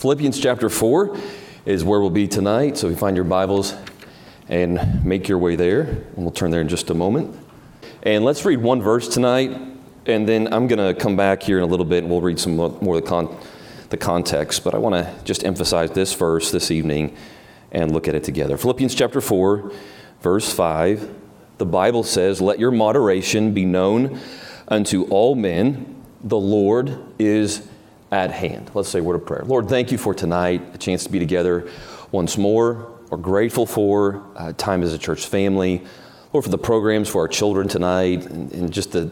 Philippians chapter 4 is where we'll be tonight. So if you find your Bibles and make your way there, and we'll turn there in just a moment. And let's read one verse tonight, and then I'm going to come back here in a little bit and we'll read some more of the, con- the context. But I want to just emphasize this verse this evening and look at it together. Philippians chapter 4, verse 5. The Bible says, Let your moderation be known unto all men. The Lord is at hand. Let's say a word of prayer. Lord, thank you for tonight, a chance to be together once more. We're grateful for uh, time as a church family. Lord, for the programs for our children tonight and, and just the,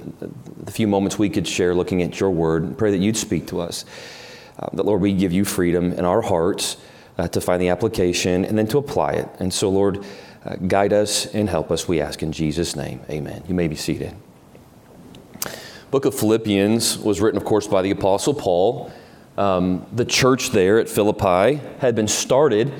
the, few moments we could share looking at your word. And Pray that you'd speak to us. Uh, that, Lord, we give you freedom in our hearts uh, to find the application and then to apply it. And so, Lord, uh, guide us and help us, we ask in Jesus' name. Amen. You may be seated book of Philippians was written, of course, by the Apostle Paul. Um, the church there at Philippi had been started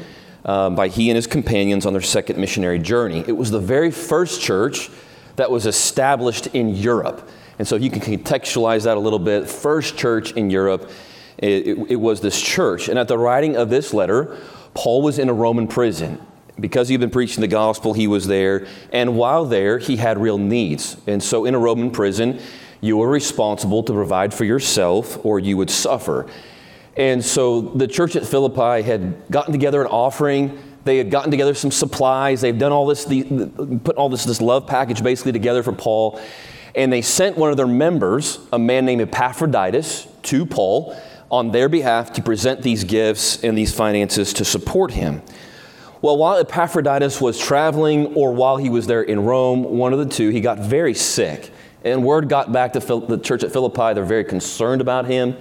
um, by he and his companions on their second missionary journey. It was the very first church that was established in Europe. And so, you can contextualize that a little bit, first church in Europe, it, it, it was this church. And at the writing of this letter, Paul was in a Roman prison because he'd been preaching the gospel, he was there. And while there, he had real needs. And so, in a Roman prison, you were responsible to provide for yourself or you would suffer. And so the church at Philippi had gotten together an offering. They had gotten together some supplies. They've done all this, the, put all this, this love package basically together for Paul. And they sent one of their members, a man named Epaphroditus, to Paul on their behalf to present these gifts and these finances to support him. Well, while Epaphroditus was traveling or while he was there in Rome, one of the two, he got very sick. And word got back to Phil- the church at Philippi. They're very concerned about him.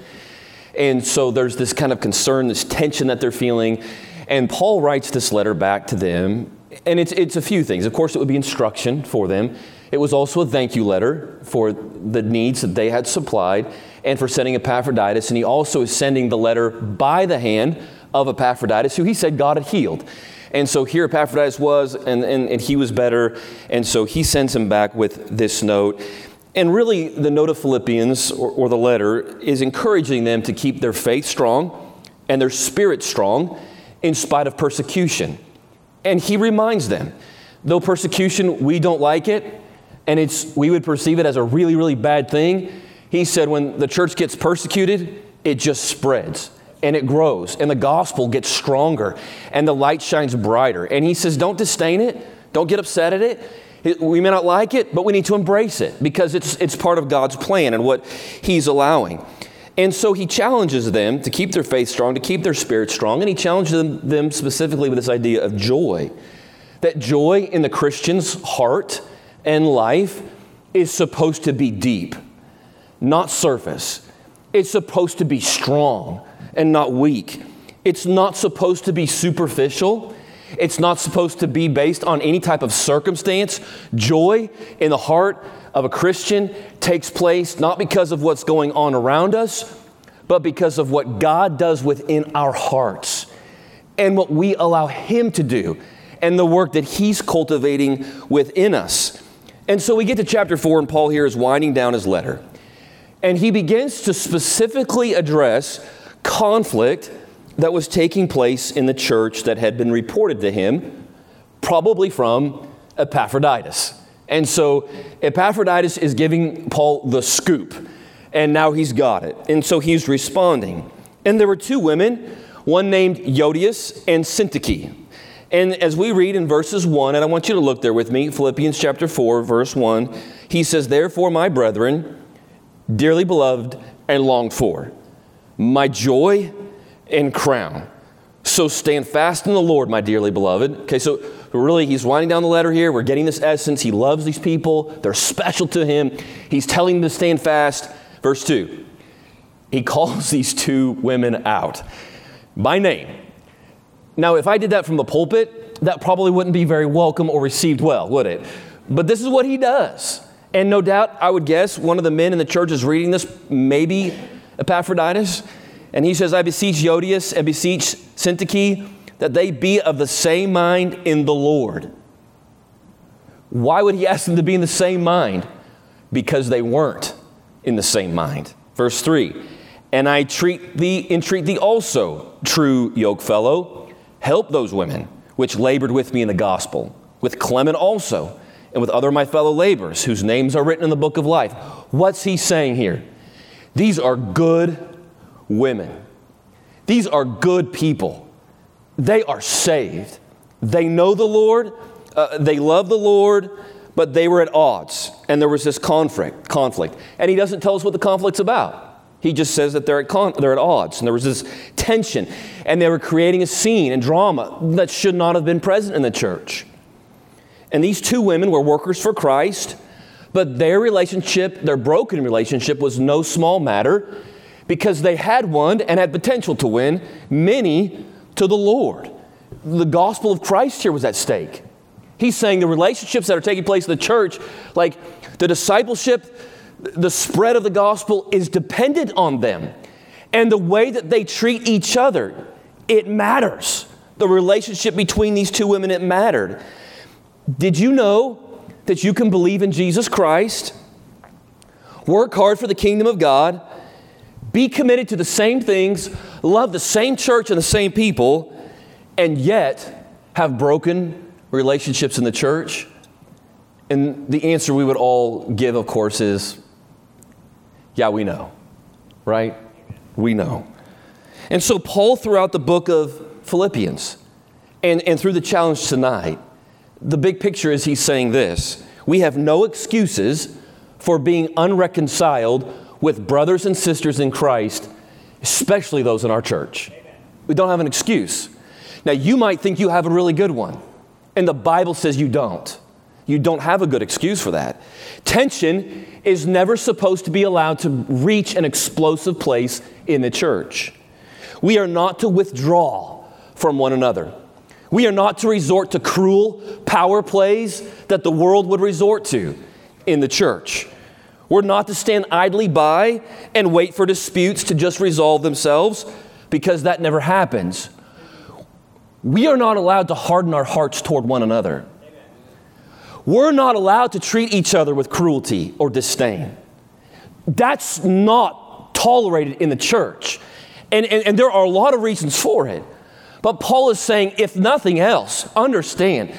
And so there's this kind of concern, this tension that they're feeling. And Paul writes this letter back to them. And it's, it's a few things. Of course, it would be instruction for them. It was also a thank you letter for the needs that they had supplied and for sending Epaphroditus. And he also is sending the letter by the hand of Epaphroditus, who he said God had healed. And so here Epaphroditus was, and, and, and he was better. And so he sends him back with this note. And really, the note of Philippians, or, or, the letter, is encouraging them to keep their faith strong and their spirit strong in spite of persecution. And he reminds them, though persecution, we don't like it, and it's, we would perceive it as a really, really bad thing. He said, when the church gets persecuted, it just spreads and it grows, and the gospel gets stronger, and the light shines brighter. And he says, don't disdain it, don't get upset at it we may not like it, but we need to embrace it because it's, it's part of God's plan and what He's allowing. And so He challenges them to keep their faith strong, to keep their spirit strong, and He challenges them, them specifically with this idea of joy. That joy in the Christian's heart and life is supposed to be deep, not surface. It's supposed to be strong and not weak. It's not supposed to be superficial it's not supposed to be based on any type of circumstance. Joy in the heart of a Christian takes place not because of what's going on around us, but because of what God does within our hearts and what we allow Him to do and the work that He's cultivating within us. And so we get to chapter 4, and Paul here is winding down his letter. And he begins to specifically address conflict that was taking place in the church that had been reported to him, probably from Epaphroditus. And so Epaphroditus is giving Paul the scoop, and now he's got it. And so he's responding. And there were two women, one named Euodias and Syntyche. And as we read in verses 1, and I want you to look there with me, Philippians chapter 4, verse 1, he says, Therefore, my brethren, dearly beloved and longed for, my joy and crown. So stand fast in the Lord, my dearly beloved. Okay, so really, he's winding down the letter here. We're getting this essence. He loves these people, they're special to him. He's telling them to stand fast. Verse 2 he calls these two women out by name. Now, if I did that from the pulpit, that probably wouldn't be very welcome or received well, would it? But this is what he does. And no doubt, I would guess one of the men in the church is reading this, maybe Epaphroditus. And he says, I beseech Euodias and beseech Syntyche that they be of the same mind in the Lord. Why would he ask them to be in the same mind? Because they weren't in the same mind. Verse 3 And I treat thee, entreat thee also, true yokefellow, help those women which labored with me in the gospel, with Clement also, and with other my fellow laborers, whose names are written in the book of life. What's he saying here? These are good women. These are good people. They are saved. They know the Lord, uh, they love the Lord, but they were at odds, and there was this conflict. Conflict, and he doesn't tell us what the conflict's about. He just says that they're at, con- they're at odds, and there was this tension, and they were creating a scene and drama that should not have been present in the church. And these two women were workers for Christ, but their relationship, their broken relationship, was no small matter because they had won and had potential to win many to the Lord. The gospel of Christ here was at stake. He's saying the relationships that are taking place in the church, like the discipleship, the spread of the gospel, is dependent on them. And the way that they treat each other, it matters. The relationship between these two women, it mattered. Did you know that you can believe in Jesus Christ, work hard for the kingdom of God, be committed to the same things, love the same church and the same people, and yet have broken relationships in the church? And the answer we would all give, of course, is yeah, we know, right? We know. And so, Paul, throughout the book of Philippians and, and through the challenge tonight, the big picture is he's saying this We have no excuses for being unreconciled with brothers and sisters in Christ, especially those in our church. We don't have an excuse. Now, you might think you have a really good one, and the Bible says you don't. You don't have a good excuse for that. Tension is never supposed to be allowed to reach an explosive place in the church. We are not to withdraw from one another. We are not to resort to cruel power plays that the world would resort to in the church. We're not to stand idly by and wait for disputes to just resolve themselves because that never happens. We are not allowed to harden our hearts toward one another. We're not allowed to treat each other with cruelty or disdain. That's not tolerated in the church. And, and, and there are a lot of reasons for it. But Paul is saying, if nothing else, understand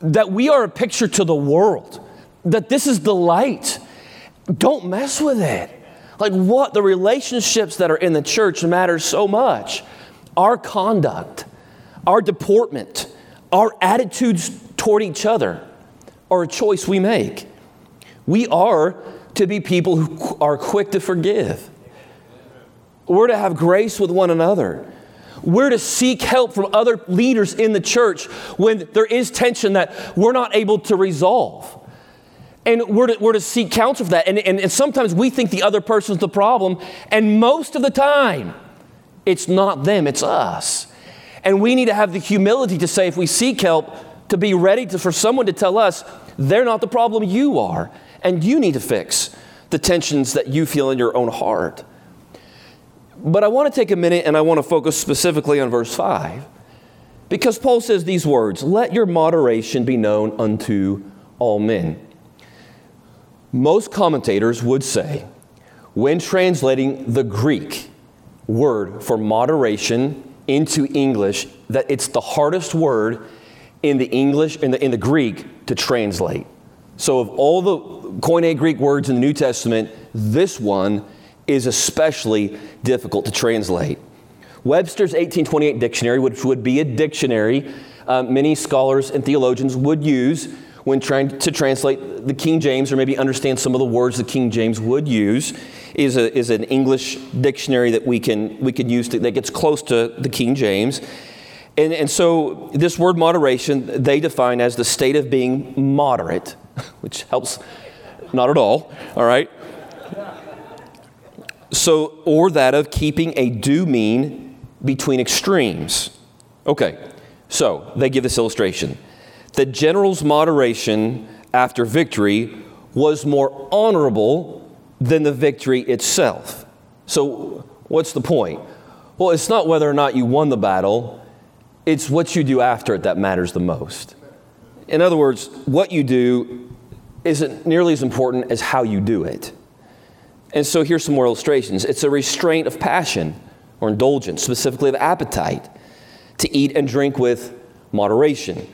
that we are a picture to the world, that this is the light. Don't mess with it. Like what? The relationships that are in the church matter so much. Our conduct, our deportment, our attitudes toward each other are a choice we make. We are to be people who are quick to forgive. We're to have grace with one another. We're to seek help from other leaders in the church when there is tension that we're not able to resolve. And we're to, we're to seek counsel for that. And, and, and sometimes we think the other person's the problem, and most of the time, it's not them, it's us. And we need to have the humility to say, if we seek help, to be ready to, for someone to tell us, they're not the problem, you are. And you need to fix the tensions that you feel in your own heart. But I want to take a minute and I want to focus specifically on verse 5. Because Paul says these words Let your moderation be known unto all men. Most commentators would say, when translating the Greek word for moderation into English, that it's the hardest word in the English, in the, in the Greek, to translate. So, of all the Koine Greek words in the New Testament, this one is especially difficult to translate. Webster's 1828 dictionary, which would be a dictionary uh, many scholars and theologians would use when trying to translate the King James or maybe understand some of the words the King James would use, is, a, is an English dictionary that we can, we can use to, that gets close to the King James. And, and so, this word moderation, they define as the state of being moderate, which helps not at all, all right? So, or that of keeping a due mean between extremes. Okay, so they give this illustration. The general's moderation after victory was more honorable than the victory itself. So, what's the point? Well, it's not whether or not you won the battle, it's what you do after it that matters the most. In other words, what you do isn't nearly as important as how you do it. And so here's some more illustrations. It's a restraint of passion or indulgence, specifically of appetite, to eat and drink with moderation,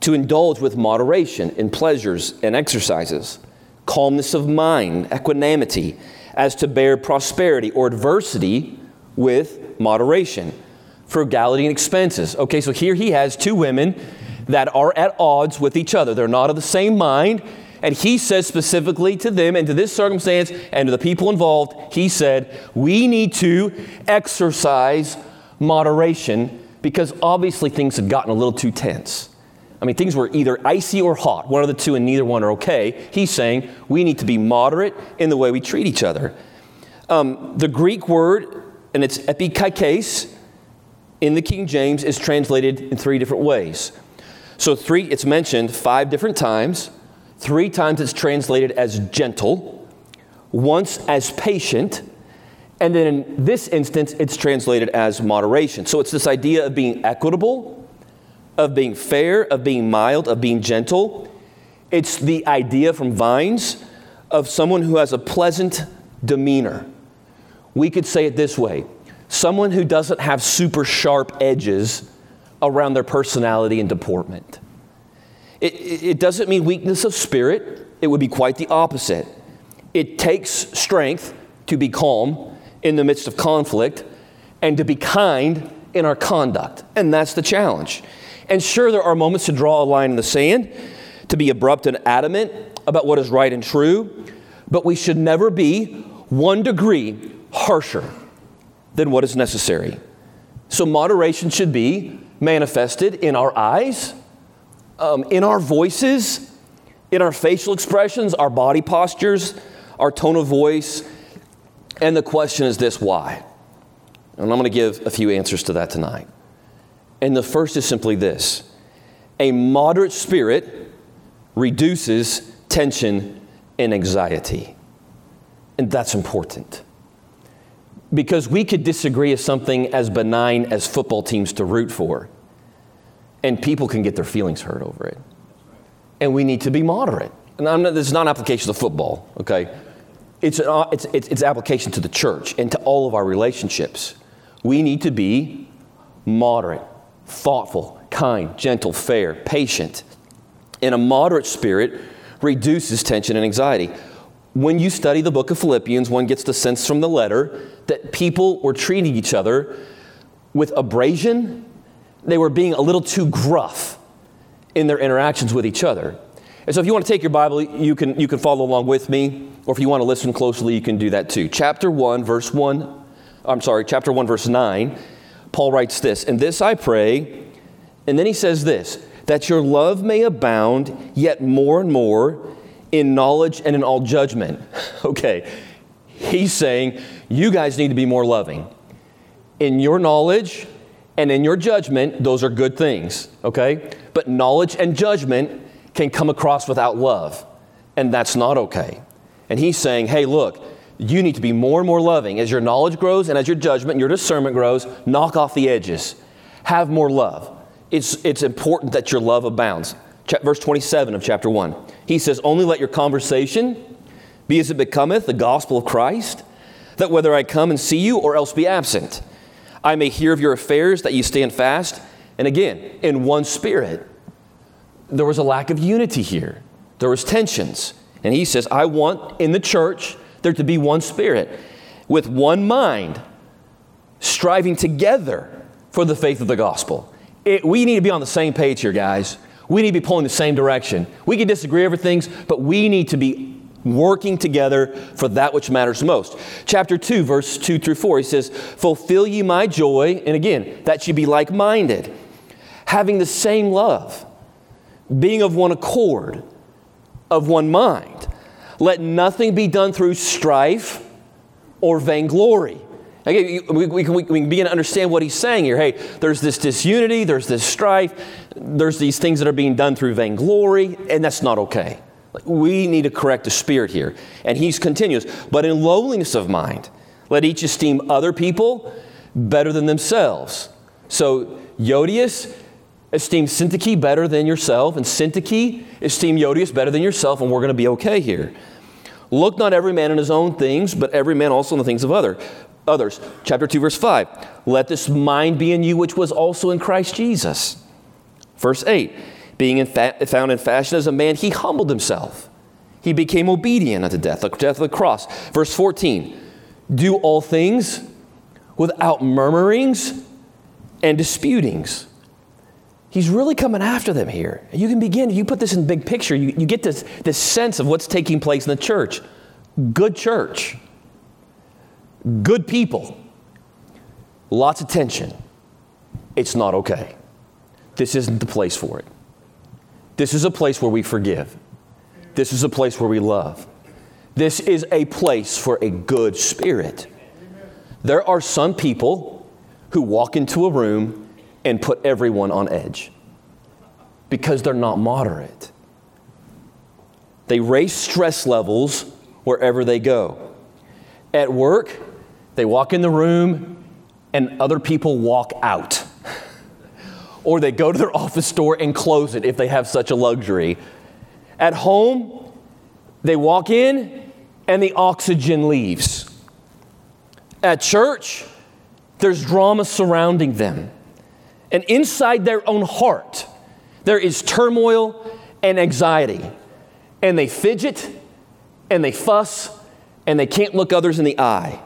to indulge with moderation in pleasures and exercises, calmness of mind, equanimity, as to bear prosperity or adversity with moderation, frugality and expenses. Okay, so here he has two women that are at odds with each other. They're not of the same mind. And he says specifically to them and to this circumstance and to the people involved, he said, we need to exercise moderation because obviously things had gotten a little too tense. I mean, things were either icy or hot, one of the two, and neither one are okay. He's saying we need to be moderate in the way we treat each other. Um, the Greek word, and it's epikakes, in the King James, is translated in three different ways. So, three, it's mentioned five different times. Three times it's translated as gentle, once as patient, and then in this instance, it's translated as moderation. So, it's this idea of being equitable of being fair, of being mild, of being gentle. It's the idea from Vines of someone who has a pleasant demeanor. We could say it this way someone who doesn't have super sharp edges around their personality and deportment. It, it, doesn't mean weakness of spirit, it would be quite the opposite. It takes strength to be calm in the midst of conflict and to be kind in our conduct. And that's the challenge. And sure, there are moments to draw a line in the sand, to be abrupt and adamant about what is right and true, but we should never be one degree harsher than what is necessary. So, moderation should be manifested in our eyes, um, in our voices, in our facial expressions, our body postures, our tone of voice. And the question is this why? And I'm going to give a few answers to that tonight. And the first is simply this a moderate spirit reduces tension and anxiety. And that's important. Because we could disagree as something as benign as football teams to root for, and people can get their feelings hurt over it. And we need to be moderate. And not, this is not an application to football, okay? It's, an, it's, it's, it's application to the church and to all of our relationships. We need to be moderate thoughtful, kind, gentle, fair, patient. And a moderate spirit reduces tension and anxiety. When you study the book of Philippians, one gets the sense from the letter that people were treating each other with abrasion. They were being a little too gruff in their interactions with each other. And so, if you want to take your Bible, you can, you can follow along with me, or if you want to listen closely, you can do that too. Chapter 1, verse 1, I'm sorry, chapter 1, verse 9 Paul writes this, and this I pray, and then he says this, that your love may abound yet more and more in knowledge and in all judgment. Okay, he's saying you guys need to be more loving. In your knowledge and in your judgment, those are good things, okay? But knowledge and judgment can come across without love, and that's not okay. And he's saying, hey, look, you need to be more and more loving. As your knowledge grows and as your judgment and your discernment grows, knock off the edges. Have more love. It's, it's important that your love abounds. Ch- verse 27 of chapter 1. He says, Only let your conversation be as it becometh the gospel of Christ, that whether I come and see you or else be absent, I may hear of your affairs, that you stand fast. And again, in one spirit. There was a lack of unity here, there was tensions. And he says, I want in the church there to be one spirit, with one mind, striving together for the faith of the gospel. It, we need to be on the same page here, guys. We need to be pulling the same direction. We can disagree over things, but we need to be working together for that which matters most. Chapter 2, verse 2 through 4, he says, Fulfill ye my joy, and again, that ye be like minded, having the same love, being of one accord, of one mind. Let nothing be done through strife or vainglory. Okay, we, we, we, can begin to understand what he's saying here. Hey, there's this disunity, there's this strife, there's these things that are being done through vainglory, and that's not okay. We need to correct the spirit here. And he's continues, but in lowliness of mind, let each esteem other people better than themselves. So, Euodias, esteem Syntyche better than yourself, and Syntyche esteem Euodias better than yourself, and we're going to be okay here. Look not every man in his own things, but every man also in the things of other, others. Chapter 2, verse 5. Let this mind be in you, which was also in Christ Jesus. Verse 8. Being in fa- found in fashion as a man, he humbled himself. He became obedient unto death, the death of the cross. Verse 14. Do all things without murmurings and disputings. He's really coming after them here. You can begin, you put this in the big picture, you, you get this, this sense of what's taking place in the church. Good church, good people, lots of tension. It's not okay. This isn't the place for it. This is a place where we forgive. This is a place where we love. This is a place for a good spirit. There are some people who walk into a room and put everyone on edge because they're not moderate. They raise stress levels wherever they go. At work, they walk in the room and other people walk out. Or they go to their office door and close it if they have such a luxury. At home, they walk in and the oxygen leaves. At church, there's drama surrounding them. And inside their own heart, there is turmoil and anxiety. And they fidget and they fuss and they can't look others in the eye.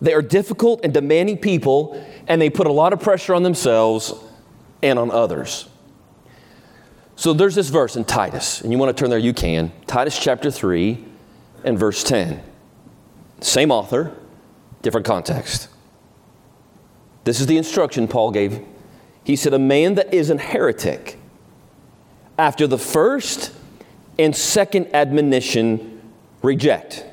They are difficult and demanding people, and they put a lot of pressure on themselves and on others. So there's this verse in Titus, and you want to turn there, you can. Titus chapter 3 and verse 10. Same author, different context. This is the instruction Paul gave. He said, A man that is an heretic, after the first and second admonition, reject,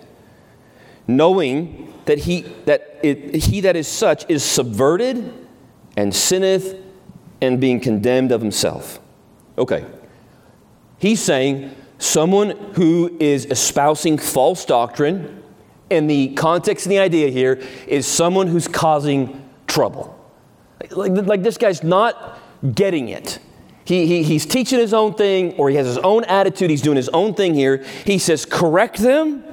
knowing that he that, it, he that is such is subverted and sinneth and being condemned of himself. Okay. He's saying someone who is espousing false doctrine, and the context and the idea here is someone who's causing trouble. Like, like this guy's not getting it. He, he, he's teaching his own thing, or he has his own attitude, he's doing his own thing here. He says, correct them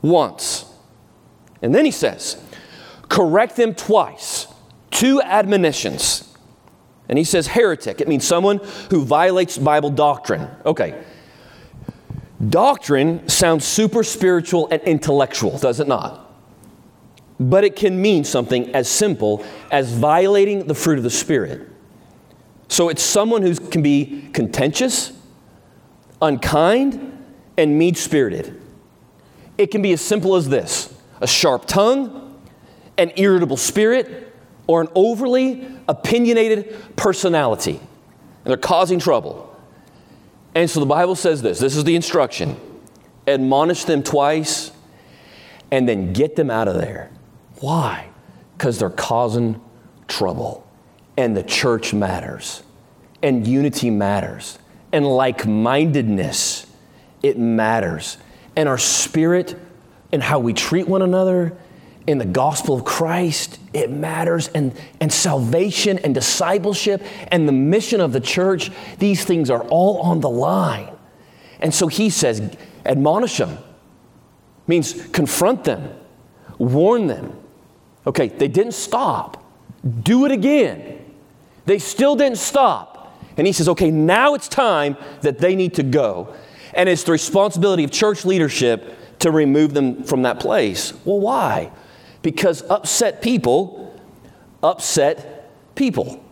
once. And then he says, correct them twice. Two admonitions. And he says heretic. It means someone who violates Bible doctrine. Okay. Doctrine sounds super spiritual and intellectual, does it not? But it can mean something as simple as violating the fruit of the Spirit. So it's someone who can be contentious, unkind, and mean spirited. It can be as simple as this a sharp tongue, an irritable spirit, or an overly opinionated personality. And they're causing trouble. And so the Bible says this this is the instruction admonish them twice and then get them out of there. Why? Because they're causing trouble. And the church matters. And unity matters. And like mindedness, it matters. And our spirit and how we treat one another in the gospel of Christ, it matters. And, and salvation and discipleship and the mission of the church, these things are all on the line. And so he says, admonish them, means confront them, warn them. Okay, they didn't stop. Do it again. They still didn't stop. And he says, okay, now it's time that they need to go. And it's the responsibility of church leadership to remove them from that place. Well, why? Because upset people upset people.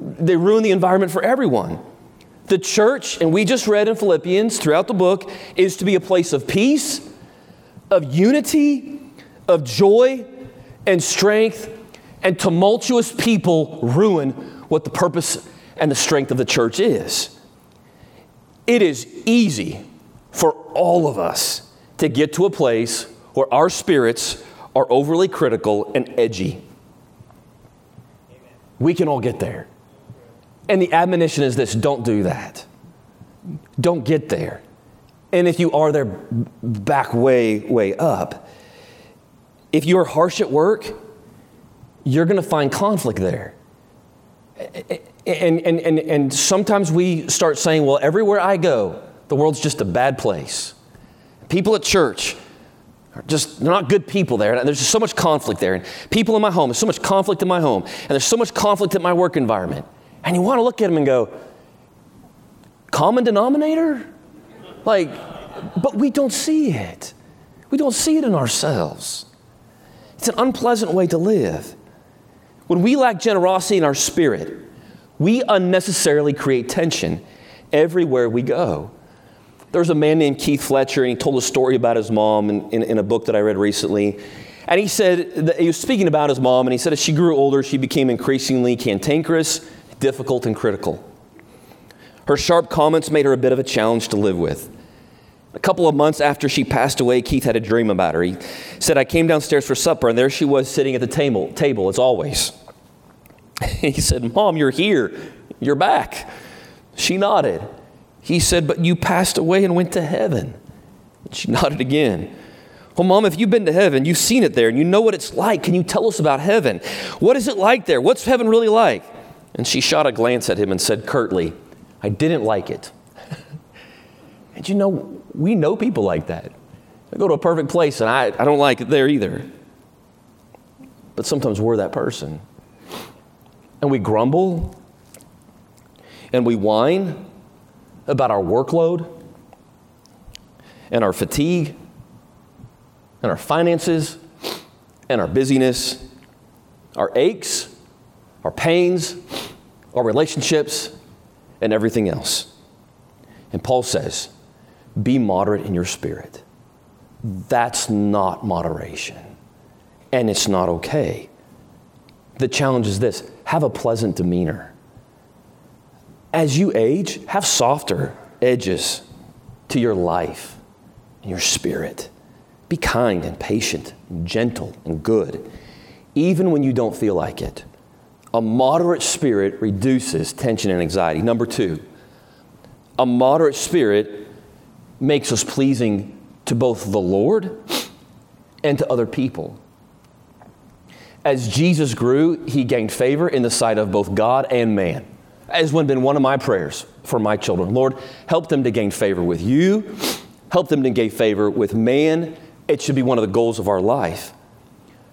They ruin the environment for everyone. The church, and we just read in Philippians throughout the book, is to be a place of peace, of unity, of joy, and strength, and tumultuous people ruin what the purpose and the strength of the church is. It is easy for all of us to get to a place where our spirits are overly critical and edgy. We can all get there. And the admonition is this don't do that. Don't get there. And if you are there, back way, way up. If you're harsh at work, you're going to find conflict there. And, and, and, and sometimes we start saying, well, everywhere I go, the world's just a bad place. People at church just they're not good people there. And there's just so much conflict there. And people in my home, there's so much conflict in my home. And there's so much conflict in my work environment. And you want to look at them and go, common denominator? Like, but we don't see it. We don't see it in ourselves. It's an unpleasant way to live. When we lack generosity in our spirit, we unnecessarily create tension everywhere we go. There's a man named Keith Fletcher, and he told a story about his mom in, in, in a book that I read recently. And he said, he was speaking about his mom, and he said as she grew older, she became increasingly cantankerous, difficult, and critical. Her sharp comments made her a bit of a challenge to live with. A couple of months after she passed away, Keith had a dream about her. He said, I came downstairs for supper, and there she was sitting at the table, table as always. He said, Mom, you're here. You're back. She nodded. He said, But you passed away and went to heaven. She nodded again. Well, Mom, if you've been to heaven, you've seen it there, and you know what it's like. Can you tell us about heaven? What is it like there? What's heaven really like? And she shot a glance at him and said curtly, I didn't like it. and you know, we know people like that. I go to a perfect place and I, I don't like it there either. But sometimes we're that person. And we grumble and we whine about our workload and our fatigue and our finances and our busyness, our aches, our pains, our relationships, and everything else. And Paul says, be moderate in your spirit. That's not moderation. And it's not okay. The challenge is this have a pleasant demeanor. As you age, have softer edges to your life and your spirit. Be kind and patient, and gentle and good, even when you don't feel like it. A moderate spirit reduces tension and anxiety. Number two, a moderate spirit makes us pleasing to both the Lord and to other people. As Jesus grew, he gained favor in the sight of both God and man. As has been one of my prayers for my children. Lord, help them to gain favor with you, help them to gain favor with man. It should be one of the goals of our life.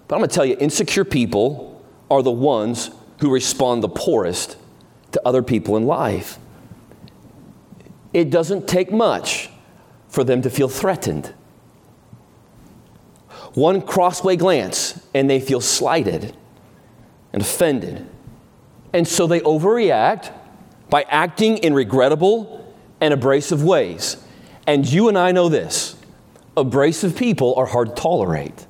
But I'm going to tell you, insecure people are the ones who respond the poorest to other people in life. It doesn't take much for them to feel threatened. One crossway glance, and they feel slighted and offended. And so they overreact by acting in regrettable and abrasive ways. And you and I know this abrasive people are hard to tolerate.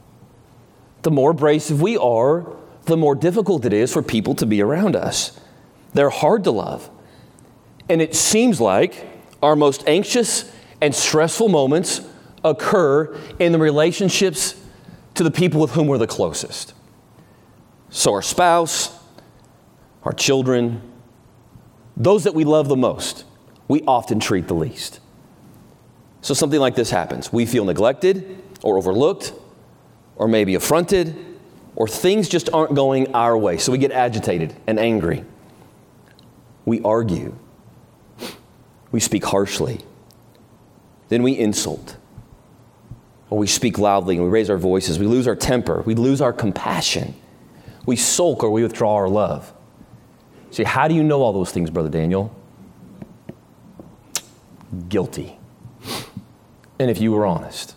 The more abrasive we are, the more difficult it is for people to be around us. They're hard to love. And it seems like our most anxious and stressful moments occur in the relationships to the people with whom we're the closest. So, our spouse, our children, those that we love the most, we often treat the least. So, something like this happens. We feel neglected or overlooked or maybe affronted or things just aren't going our way. So we get agitated and angry. We argue. We speak harshly. Then we insult. Or we speak loudly and we raise our voices. We lose our temper. We lose our compassion. We sulk or we withdraw our love. See, how do you know all those things, Brother Daniel? Guilty. And if you were honest,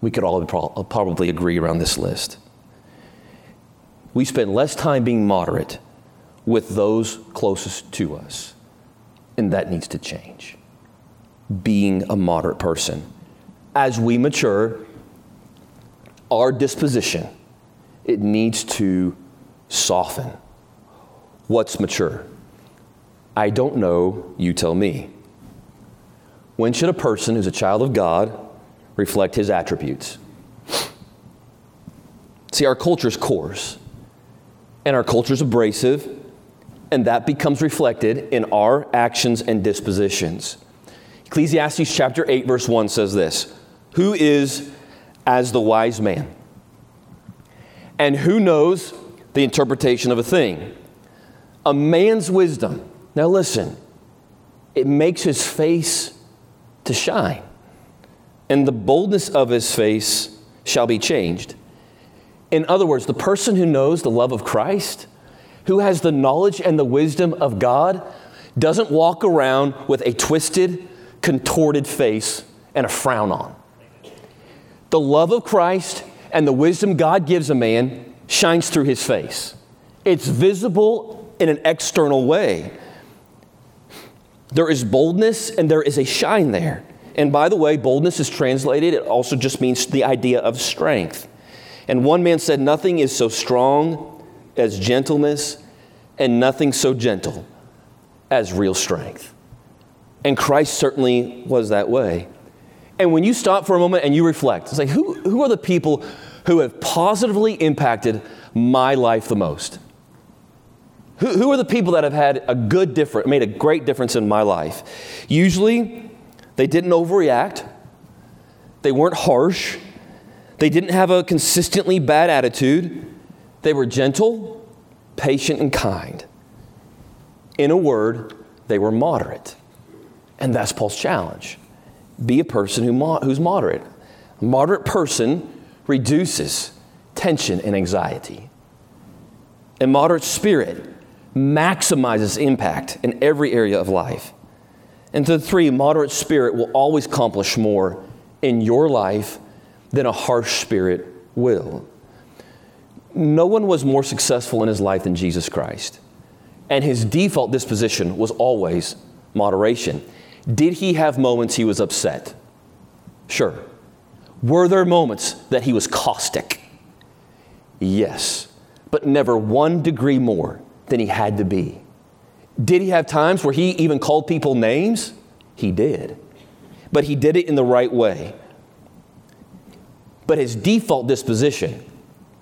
we could all probably agree around this list we spend less time being moderate with those closest to us. And that needs to change. Being a moderate person. As we mature, our disposition, it needs to soften. What's mature? I don't know, you tell me. When should a person who's a child of God reflect his attributes? See, our culture's coarse and our culture is abrasive, and that becomes reflected in our actions and dispositions. Ecclesiastes chapter 8, verse 1 says this Who is as the wise man? And who knows the interpretation of a thing? A man's wisdom. Now listen, it makes his face to shine. and the boldness of his face shall be changed. In other words, the person who knows the love of Christ, who has the knowledge and the wisdom of God, doesn't walk around with a twisted, contorted face and a frown on. The love of Christ and the wisdom God gives a man shines through his face. It's visible in an external way. There is boldness and there is a shine there. And by the way, boldness is translated, it also just means the idea of strength. And one man said, Nothing is so strong as gentleness, and nothing so gentle as real strength. And Christ certainly was that way. And when you stop for a moment and you reflect, it's like, who, who are the people who have positively impacted my life the most? Who, who are the people that have had a good difference, made a great difference in my life? Usually, they didn't overreact, they weren't harsh, they didn't have a consistently bad attitude, they were gentle, patient, and kind. In a word, they were moderate. And that's Paul's challenge. Be a person who who's moderate. A moderate person reduces tension and anxiety. A moderate spirit maximizes impact in every area of life. And to three, moderate spirit will always accomplish more in your life than a harsh spirit will. No one was more successful in his life than Jesus Christ. And his default disposition was always moderation. Did he have moments he was upset? Sure. Were there moments that he was caustic? Yes, but never one degree more than he had to be. Did he have times where he even called people names? He did. But he did it in the right way. But his default disposition,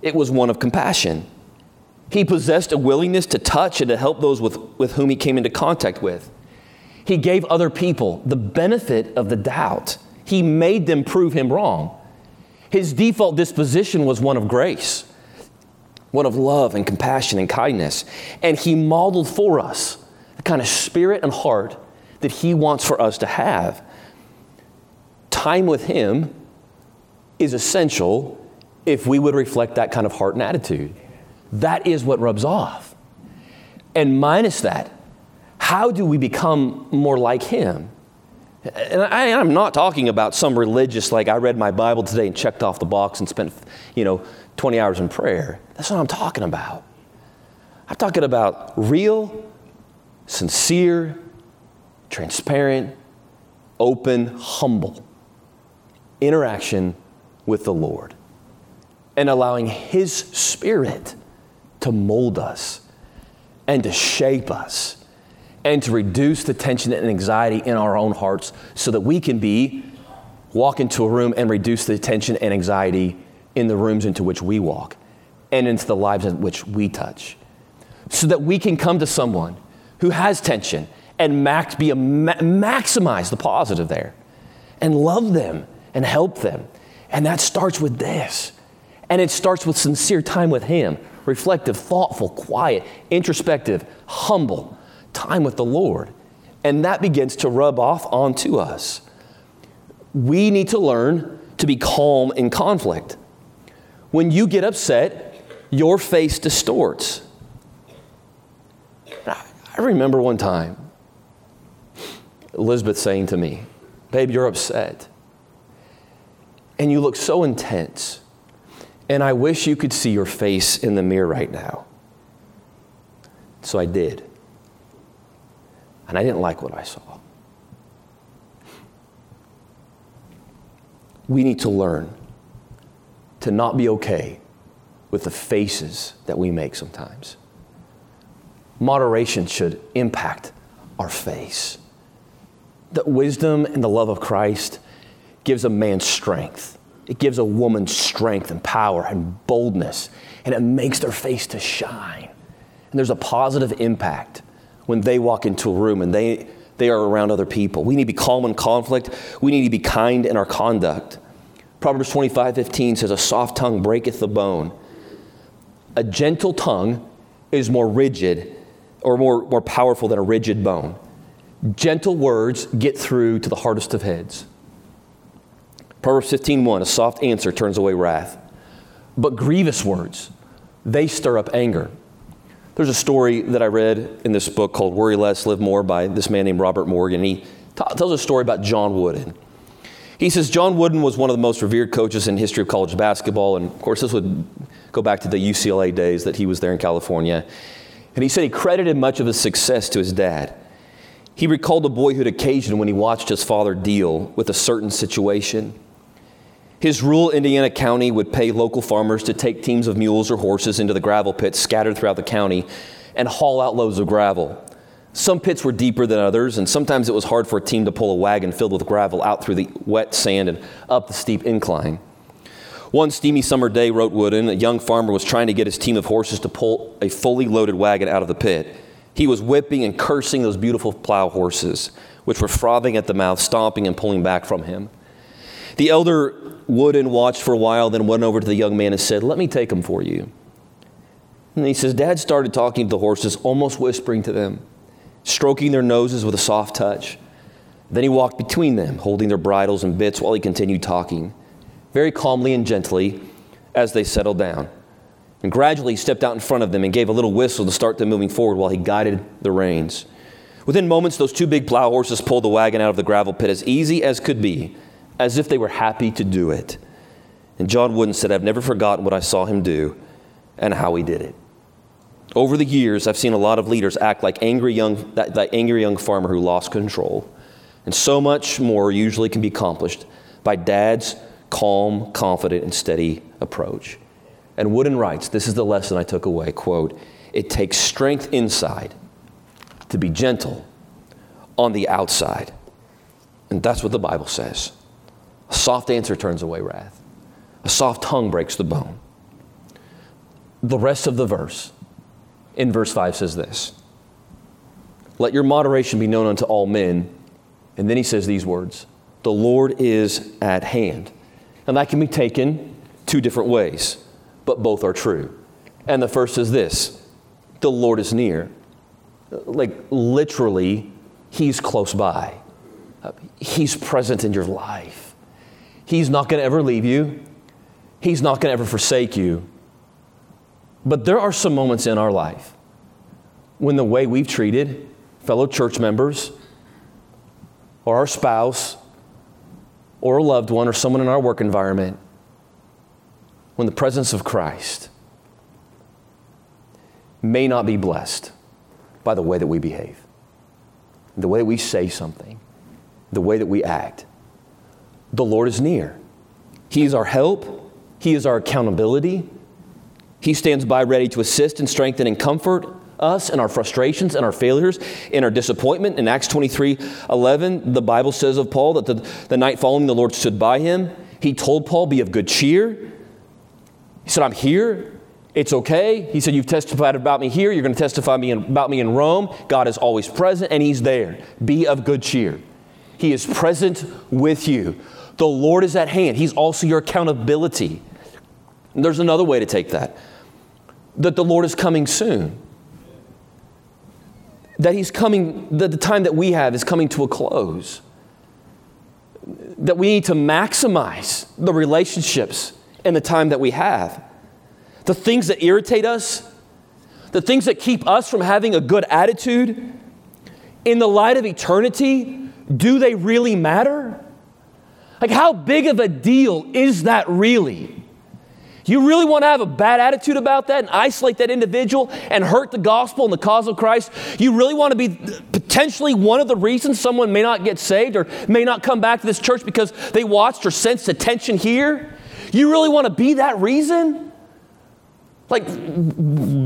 it was one of compassion. He possessed a willingness to touch and to help those with, with whom he came into contact with. He gave other people the benefit of the doubt. He made them prove him wrong. His default disposition was one of grace, one of love and compassion and kindness. And he modeled for us the kind of spirit and heart that he wants for us to have. Time with him is essential if we would reflect that kind of heart and attitude. That is what rubs off. And minus that, how do we become more like Him? And I, am not talking about some religious, like I read my Bible today and checked off the box and spent, you know, 20 hours in prayer. That's what I'm talking about. I'm talking about real, sincere, transparent, open, humble interaction with the Lord and allowing His Spirit to mold us and to shape us and to reduce the tension and anxiety in our own hearts so that we can be walk into a room and reduce the tension and anxiety in the rooms into which we walk and into the lives in which we touch so that we can come to someone who has tension and max, be a, maximize the positive there and love them and help them and that starts with this and it starts with sincere time with him reflective thoughtful quiet introspective humble time with the Lord. And that begins to rub off onto us. We need to learn to be calm in conflict. When you get upset, your face distorts. I remember one time Elizabeth saying to me, Babe, you're upset. And you look so intense. And I wish you could see your face in the mirror right now. So I did and I didn't like what I saw. We need to learn to not be okay with the faces that we make sometimes. Moderation should impact our face. The wisdom and the love of Christ gives a man strength. It gives a woman strength and power and boldness, and it makes their face to shine. And there's a positive impact when they walk into a room and they, they are around other people. We need to be calm in conflict. We need to be kind in our conduct. Proverbs 25 15 says, A soft tongue breaketh the bone. A gentle tongue is more rigid or more, more powerful than a rigid bone. Gentle words get through to the hardest of heads. Proverbs 15:1, a soft answer turns away wrath. But grievous words, they stir up anger. There's a story that I read in this book called Worry Less, Live More by this man named Robert Morgan. He t- tells a story about John Wooden. He says John Wooden was one of the most revered coaches in history of college basketball, and of course, this would go back to the UCLA days that he was there in California. And he said he credited much of his success to his dad. He recalled a boyhood occasion when he watched his father deal with a certain situation. His rural Indiana county would pay local farmers to take teams of mules or horses into the gravel pits scattered throughout the county and haul out loads of gravel. Some pits were deeper than others, and sometimes it was hard for a team to pull a wagon filled with gravel out through the wet sand and up the steep incline. One steamy summer day, wrote Wooden, a young farmer was trying to get his team of horses to pull a fully loaded wagon out of the pit. He was whipping and cursing those beautiful plow horses, which were frothing at the mouth, stomping and pulling back from him. The elder Wooden watched for a while, then went over to the young man and said, Let me take him for you. And he says, Dad started talking to the horses, almost whispering to them, stroking their noses with a soft touch. Then he walked between them, holding their bridles and bits while he continued talking, very calmly and gently as they settled down. And gradually he stepped out in front of them and gave a little whistle to start them moving forward while he guided the reins. Within moments, those two big plow horses pulled the wagon out of the gravel pit as easy as could be, as if they were happy to do it. And John Wooden said, I've never forgotten what I saw him do and how he did it. Over the years, I've seen a lot of leaders act like angry young, that, that angry young farmer who lost control. And so much more usually can be accomplished by dad's calm, confident, and steady approach. And Wooden writes, this is the lesson I took away, quote, it takes strength inside to be gentle on the outside. And that's what the Bible says. A soft answer turns away wrath. A soft tongue breaks the bone. The rest of the verse in verse 5 says this Let your moderation be known unto all men. And then he says these words The Lord is at hand. And that can be taken two different ways, but both are true. And the first is this the Lord is near. Like literally, he's close by, he's present in your life. He's not going to ever leave you, he's not going to ever forsake you. But there are some moments in our life when the way we've treated fellow church members or our spouse or a loved one or someone in our work environment, when the presence of Christ may not be blessed by the way that we behave, the way that we say something, the way that we act. The Lord is near. He is our help, He is our accountability. He stands by ready to assist and strengthen and comfort us in our frustrations and our failures, in our disappointment. In Acts 23 11, the Bible says of Paul that the, the night following the Lord stood by him. He told Paul, Be of good cheer. He said, I'm here. It's okay. He said, You've testified about me here. You're going to testify about me in Rome. God is always present, and He's there. Be of good cheer. He is present with you. The Lord is at hand. He's also your accountability. There's another way to take that that the Lord is coming soon. That He's coming, that the time that we have is coming to a close. That we need to maximize the relationships and the time that we have. The things that irritate us, the things that keep us from having a good attitude, in the light of eternity, do they really matter? Like, how big of a deal is that really? You really want to have a bad attitude about that and isolate that individual and hurt the gospel and the cause of Christ? You really want to be potentially one of the reasons someone may not get saved or may not come back to this church because they watched or sensed attention here? You really want to be that reason? Like,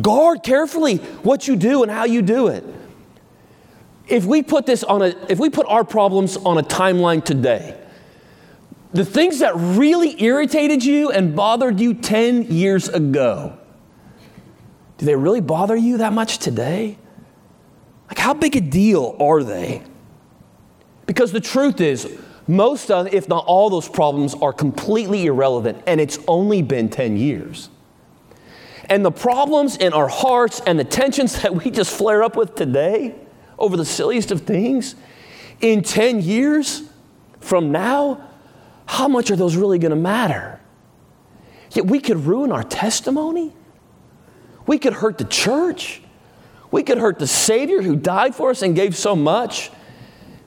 guard carefully what you do and how you do it. If we put this on a, if we put our problems on a timeline today, the things that really irritated you and bothered you 10 years ago, do they really bother you that much today? Like, how big a deal are they? Because the truth is, most of, if not all those problems are completely irrelevant, and it's only been 10 years. And the problems in our hearts and the tensions that we just flare up with today over the silliest of things, in 10 years from now, how much are those really going to matter? Yet we could ruin our testimony. We could hurt the church. We could hurt the Savior who died for us and gave so much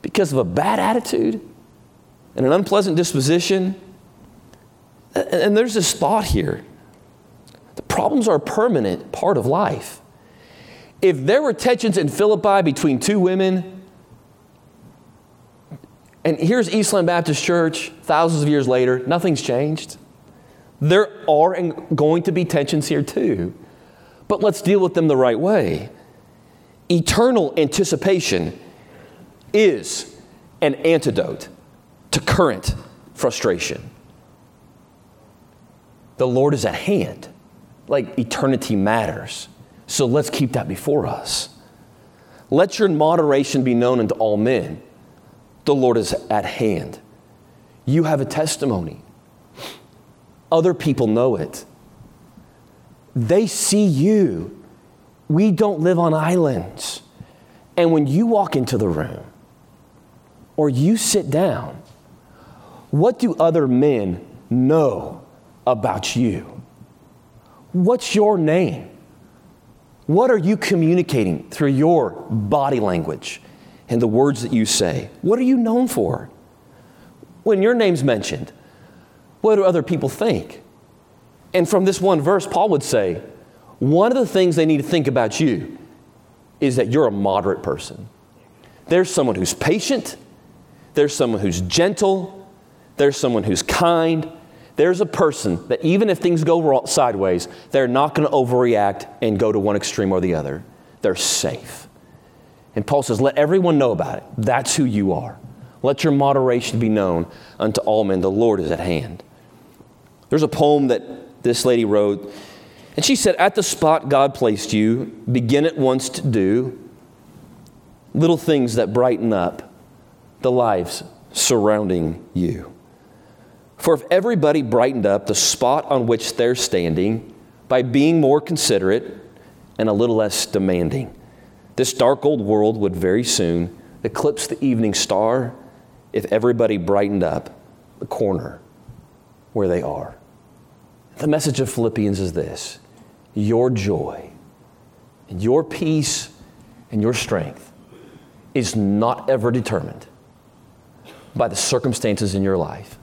because of a bad attitude and an unpleasant disposition. And there's this thought here the problems are a permanent part of life. If there were tensions in Philippi between two women, and here's Eastland Baptist Church thousands of years later, nothing's changed. There are going to be tensions here too, but let's deal with them the right way. Eternal anticipation is an antidote to current frustration. The Lord is at hand, like eternity matters. So let's keep that before us. Let your moderation be known unto all men. The Lord is at hand. You have a testimony. Other people know it. They see you. We don't live on islands. And when you walk into the room or you sit down, what do other men know about you? What's your name? What are you communicating through your body language and the words that you say? What are you known for? When your name's mentioned, what do other people think? And from this one verse, Paul would say, one of the things they need to think about you is that you're a moderate person. There's someone who's patient, there's someone who's gentle, there's someone who's kind. There's a person that even if things go sideways, they're not going to overreact and go to one extreme or the other. They're safe. And Paul says, Let everyone know about it. That's who you are. Let your moderation be known unto all men. The Lord is at hand. There's a poem that this lady wrote, and she said, At the spot God placed you, begin at once to do little things that brighten up the lives surrounding you. For if everybody brightened up the spot on which they're standing by being more considerate and a little less demanding, this dark old world would very soon eclipse the evening star if everybody brightened up the corner where they are. The message of Philippians is this your joy and your peace and your strength is not ever determined by the circumstances in your life.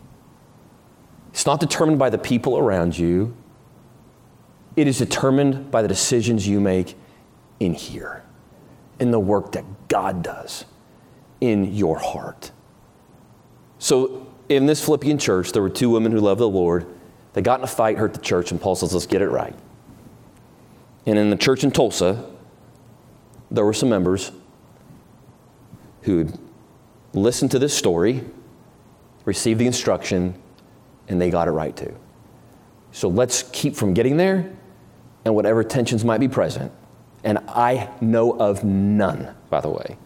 It's not determined by the people around you. It is determined by the decisions you make in here, in the work that God does in your heart. So, in this Philippian church, there were two women who loved the Lord they got in a fight, hurt the church, and Paul says, let's get it right. And in the church in Tulsa, there were some members who listened to this story, received the instruction, and they got it right too. So let's keep from getting there and whatever tensions might be present. And I know of none, by the way.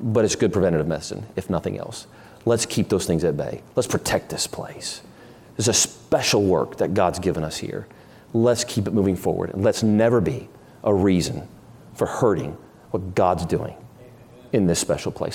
But it's good preventative medicine, if nothing else. Let's keep those things at bay. Let's protect this place. There's a special work that God's given us here. Let's keep it moving forward. And let's never be a reason for hurting what God's doing in this special place.